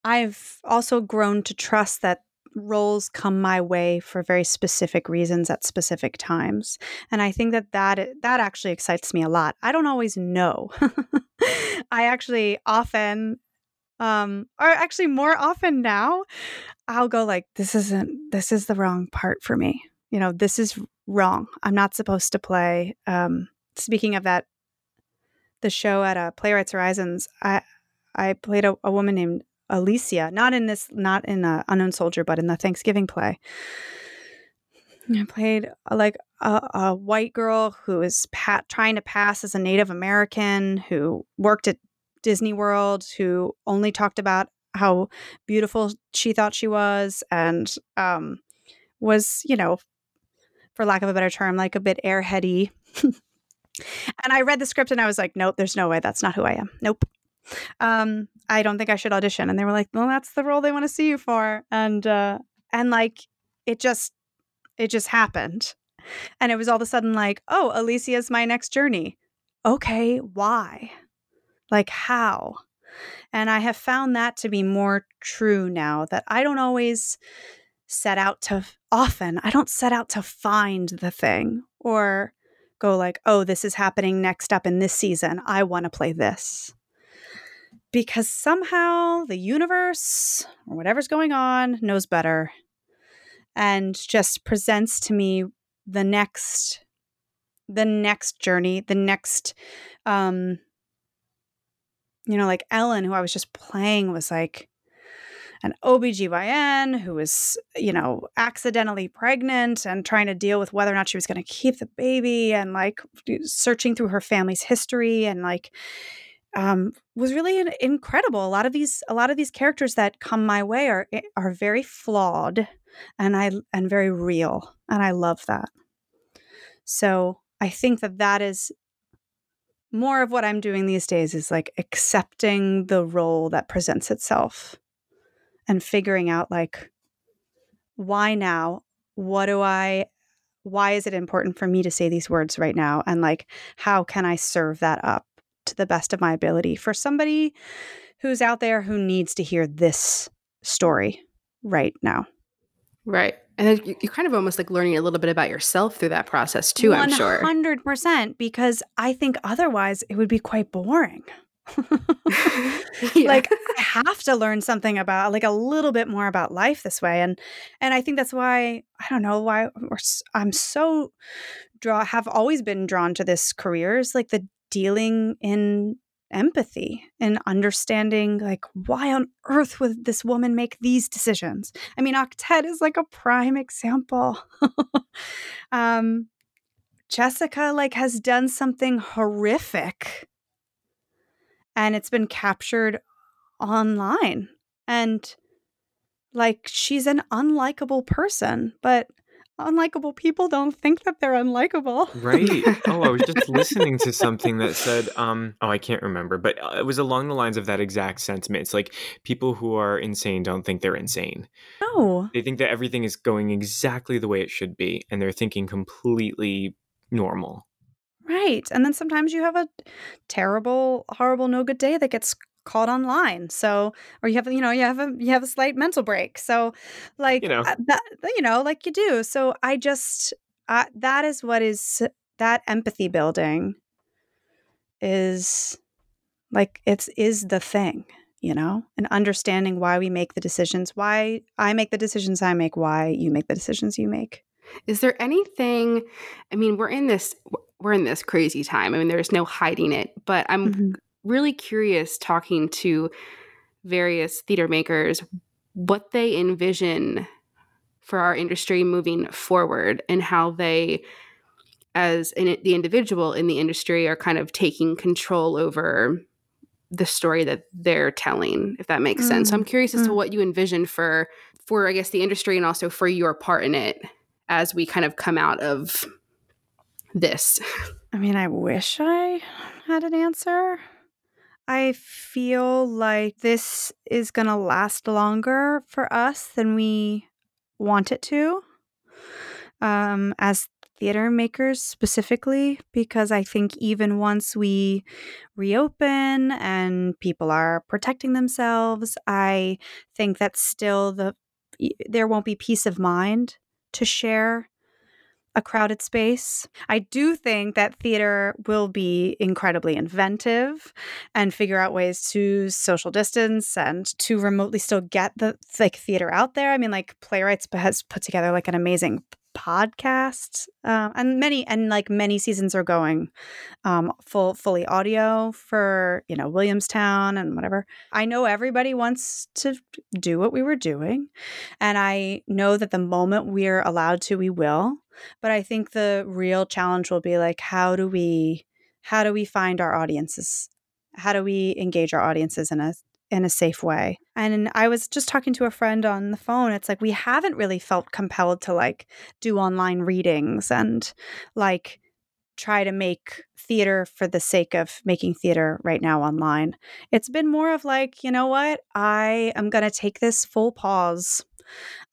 I've also grown to trust that roles come my way for very specific reasons at specific times and i think that that that actually excites me a lot i don't always know i actually often um or actually more often now i'll go like this isn't this is the wrong part for me you know this is wrong. I'm not supposed to play. Um, speaking of that, the show at uh, Playwrights Horizons, I I played a, a woman named Alicia, not in this, not in uh, Unknown Soldier, but in the Thanksgiving play. I played uh, like a, a, white girl who is pat, trying to pass as a Native American who worked at Disney World, who only talked about how beautiful she thought she was, and um, was you know for lack of a better term, like a bit airheady. and I read the script and I was like, nope, there's no way. That's not who I am. Nope. Um, I don't think I should audition. And they were like, well, that's the role they want to see you for. And, uh, and like, it just, it just happened. And it was all of a sudden like, oh, Alicia's my next journey. Okay, why? Like, how? And I have found that to be more true now that I don't always set out to often I don't set out to find the thing or go like, "Oh, this is happening next up in this season. I want to play this." Because somehow the universe or whatever's going on knows better and just presents to me the next the next journey, the next um you know, like Ellen who I was just playing was like an OBGYN who was, you know, accidentally pregnant and trying to deal with whether or not she was going to keep the baby and like searching through her family's history and like um, was really incredible. A lot of these, a lot of these characters that come my way are eh, are very flawed, and I and very real, and I love that. So I think that that is more of what I'm doing these days is like accepting the role that presents itself and figuring out like why now what do i why is it important for me to say these words right now and like how can i serve that up to the best of my ability for somebody who's out there who needs to hear this story right now. Right. And then you're kind of almost like learning a little bit about yourself through that process too 100%, i'm sure. 100% because i think otherwise it would be quite boring. Yeah. like I have to learn something about like a little bit more about life this way and and I think that's why I don't know why I'm so draw have always been drawn to this career is like the dealing in empathy and understanding like why on earth would this woman make these decisions? I mean octet is like a prime example. Um jessica like has done something horrific and it's been captured online. And like she's an unlikable person but unlikable people don't think that they're unlikable. Right. Oh, I was just listening to something that said, um, oh, I can't remember, but uh, it was along the lines of that exact sentiment. It's like people who are insane don't think they're insane. No. They think that everything is going exactly the way it should be, and they're thinking completely normal. Right. And then sometimes you have a terrible, horrible, no good day that gets called online so or you have you know you have a you have a slight mental break so like You know. uh, that you know like you do so i just uh, that is what is that empathy building is like it's is the thing you know and understanding why we make the decisions why i make the decisions i make why you make the decisions you make Is there anything? I mean, we're in this we're in this crazy time. I mean, there's no hiding it. But I'm Mhm. Really curious talking to various theater makers what they envision for our industry moving forward and how they as an, the individual in the industry are kind of taking control over the story that they're telling if that makes sense so i'm curious as to Mm. what you envision for for i guess the industry and also for your part in it as we kind of come out of this I mean, I wish I had an answer. I feel like this is going to last longer for us than we want it to. Um, as theater makers specifically, because I think even once we reopen and people are protecting themselves, I think that still the there won't be peace of mind to share a crowded space. I do think that theater will be incredibly inventive and figure out ways to social distance and to remotely still get the like theater out there. I mean, like Playwrights has put together like an amazing podcast um, and many and like many seasons are going um full fully audio for you know williamstown and whatever. I know everybody wants to do what we were doing and i know that the moment we're allowed to we will but i think the real challenge will be like how do we how do we find our audiences? How do we engage our audiences in a in a safe way. And i was just talking to a friend on the phone it's like we haven't really felt compelled to like do online readings and like try to make theater for the sake of making theater right now online. It's been more of like you know what? I am going to take this full pause.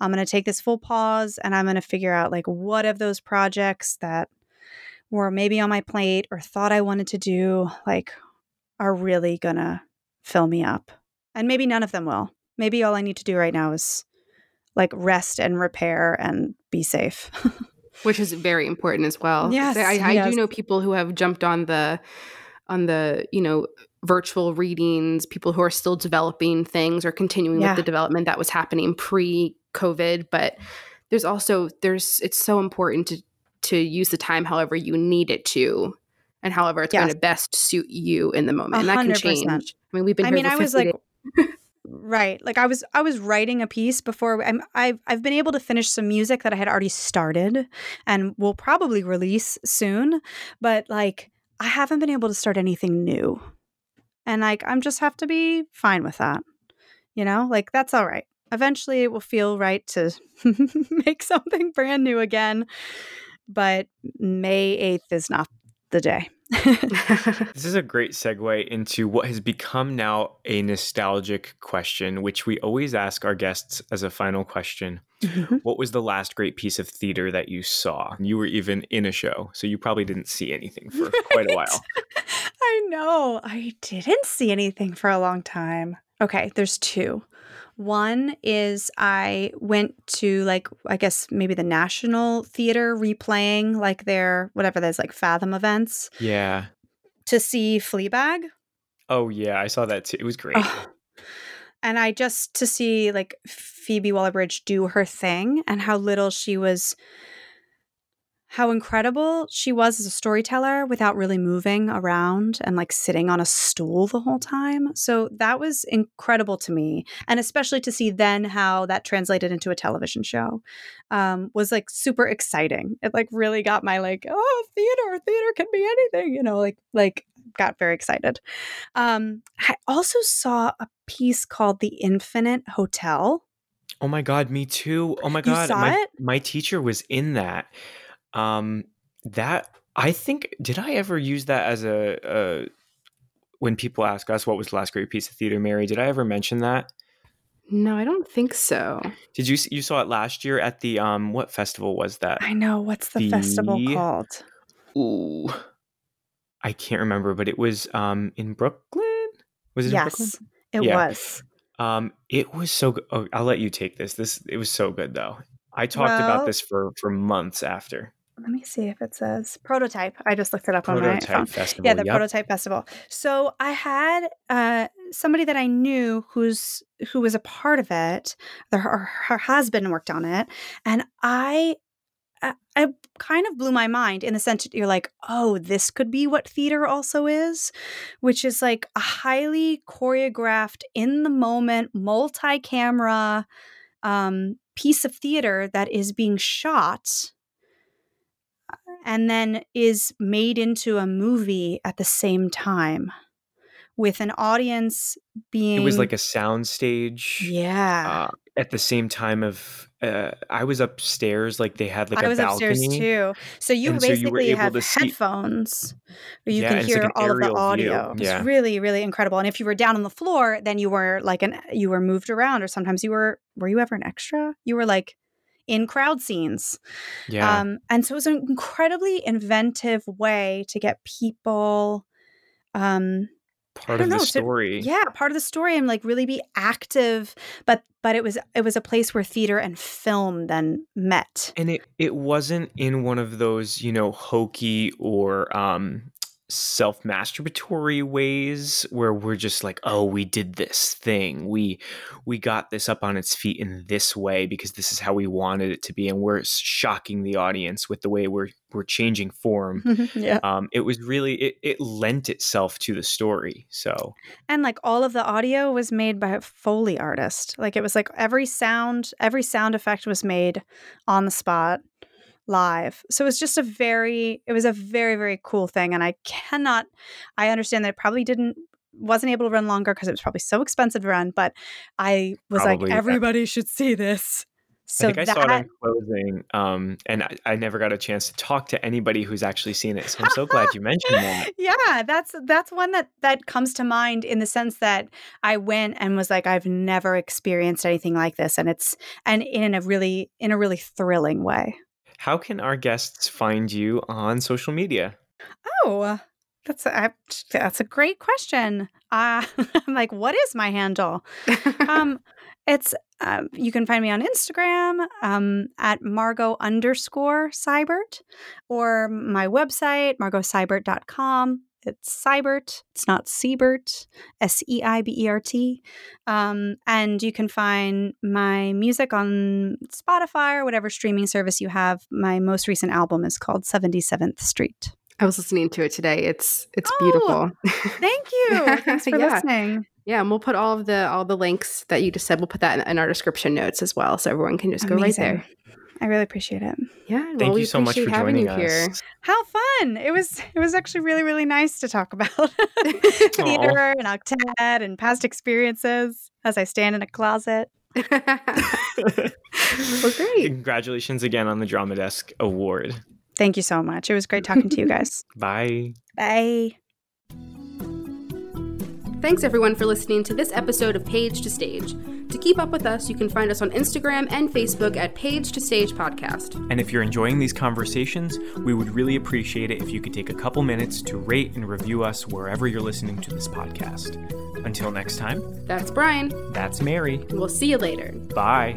I'm going to take this full pause and I'm going to figure out like what of those projects that were maybe on my plate or thought I wanted to do like are really going to fill me up. And maybe none of them will. Maybe all I need to do right now is like rest and repair and be safe. which is very important as well. Yes, I, I yes. do know people who have jumped on the on the you know virtual readings, people who are still developing things or continuing Yeah. with the development that was happening pre COVID. But there's also there's it's so important to to use the time however you need it to. And however it's Yes. going to best suit you in the moment, and that can change. I mean, we've been. I mean, for I was like. Right, like I was, I was writing a piece before. I'm, I've, I've been able to finish some music that I had already started, and will probably release soon. But like, I haven't been able to start anything new, and like, I'm just have to be fine with that. You know, like that's all right. Eventually, it will feel right to make something brand new again. But May eighth is not the day. This is a great segue into what has become now a nostalgic question, which we always ask our guests as a final question. Mm-hmm. What was the last great piece of theater that you saw? You were even in a show, so you probably didn't see anything for quite a while. I know. I didn't see anything for a long time. Okay, there's two. One is I went to like I guess maybe the National Theater replaying like their whatever there's like Fathom events Yeah. to see Fleabag. Oh, yeah. I saw that too. It was great. Ugh. And I just to see like Phoebe Waller-Bridge do her thing and how little she was how incredible she was as a storyteller without really moving around and like sitting on a stool the whole time. So that was incredible to me. And especially to see then how that translated into a television show um, was like super exciting. It like really got my like, oh, theater, theater can be anything, you know, like, like got very excited. Um, I also saw a piece called The Infinite Hotel. Oh my god, me too. Oh my You god, saw my it? my teacher was in that. Um, that I think did I ever use that as a, a when people ask us what was the last great piece of theater, Mary? Did I ever mention that? No, I don't think so. Did you you saw it last year at the um what festival was that? I know. What's the, festival called? Ooh, I can't remember, but it was um in Brooklyn. Was it in Brooklyn? Yes, it Yeah. was. Um, it was so good. Oh, I'll let you take this. This it was so good though. I talked Well- about this for for months after Let me see if it says prototype. I just looked it up on my phone. festival. Yeah, the yep. prototype festival. So I had uh, somebody that I knew who's who was a part of it. The, her, her husband worked on it, and I, I, I kind of blew my mind in the sense that you're like, oh, this could be what theater also is, which is like a highly choreographed, in the moment, multi-camera um, piece of theater that is being shot and then is made into a movie at the same time with an audience being It was like a sound stage. yeah Uh, at the same time of uh, I was upstairs, like they had like I a was balcony. upstairs too. So you And so you were basically able have headphones where you Yeah, can it's like hear all of the view. audio. It's Yeah. really, really incredible. And if you were down on the floor, then you were like an you were moved around, or sometimes you were were you ever an extra? You were like in crowd scenes. Yeah, Um, and so it was an incredibly inventive way to get people um part of the know, so- story. yeah part of the story and like really be active but but it was it was a place where theater and film then met and it it wasn't in one of those you know hokey or um self masturbatory ways where we're just like oh we did this thing. We we got this up on its feet in this way because this is how we wanted it to be. And we're shocking the audience with the way we're we're changing form. Yeah. Um it was really it, it lent itself to the story so. And like all of the audio was made by a foley artist. Like it was like every sound every sound effect was made on the spot live so it was just a very it was a very very cool thing and i cannot i understand that it probably didn't wasn't able to run longer because it was probably so expensive to run but i was Probably, like everybody should see this so I think I that saw it on closing, um, and I, I never got a chance to talk to anybody who's actually seen it. So I'm so glad you mentioned that. yeah that's that's one that that comes to mind in the sense that i went and was like i've never experienced anything like this and it's and in a really in a really thrilling way How can our guests find you on social media? oh that's a, that's a great question. Uh, i'm like what is my handle? Um it's um, you can find me on instagram um, at margot underscore seibert or my website margotseibert.com it's seibert it's not s-e-i-b-e-r-t um, and you can find my music on spotify or whatever streaming service you have my most recent album is called 77th street I was listening to it today. It's it's Oh, beautiful. thank you thanks for Yeah. listening yeah, and we'll put all of the all the links that you just said. We'll put that in, in our description notes as well, so everyone can just go right there. I really appreciate it. Yeah, Thank well, we you so much for having joining you here. us. How fun! It was. It was actually really, really nice to talk about theater and octet and past experiences as I stand in a closet. well, great. Congratulations again on the Drama Desk Award. Thank you so much. It was great talking to you guys. Bye. Bye. Thanks everyone for listening to this episode of Page to Stage. To keep up with us, you can find us on Instagram and Facebook at Page to Stage Podcast. And if you're enjoying these conversations, we would really appreciate it if you could take a couple minutes to rate and review us wherever you're listening to this podcast. Until next time, That's Brian. that's Mary. We'll see you later. Bye.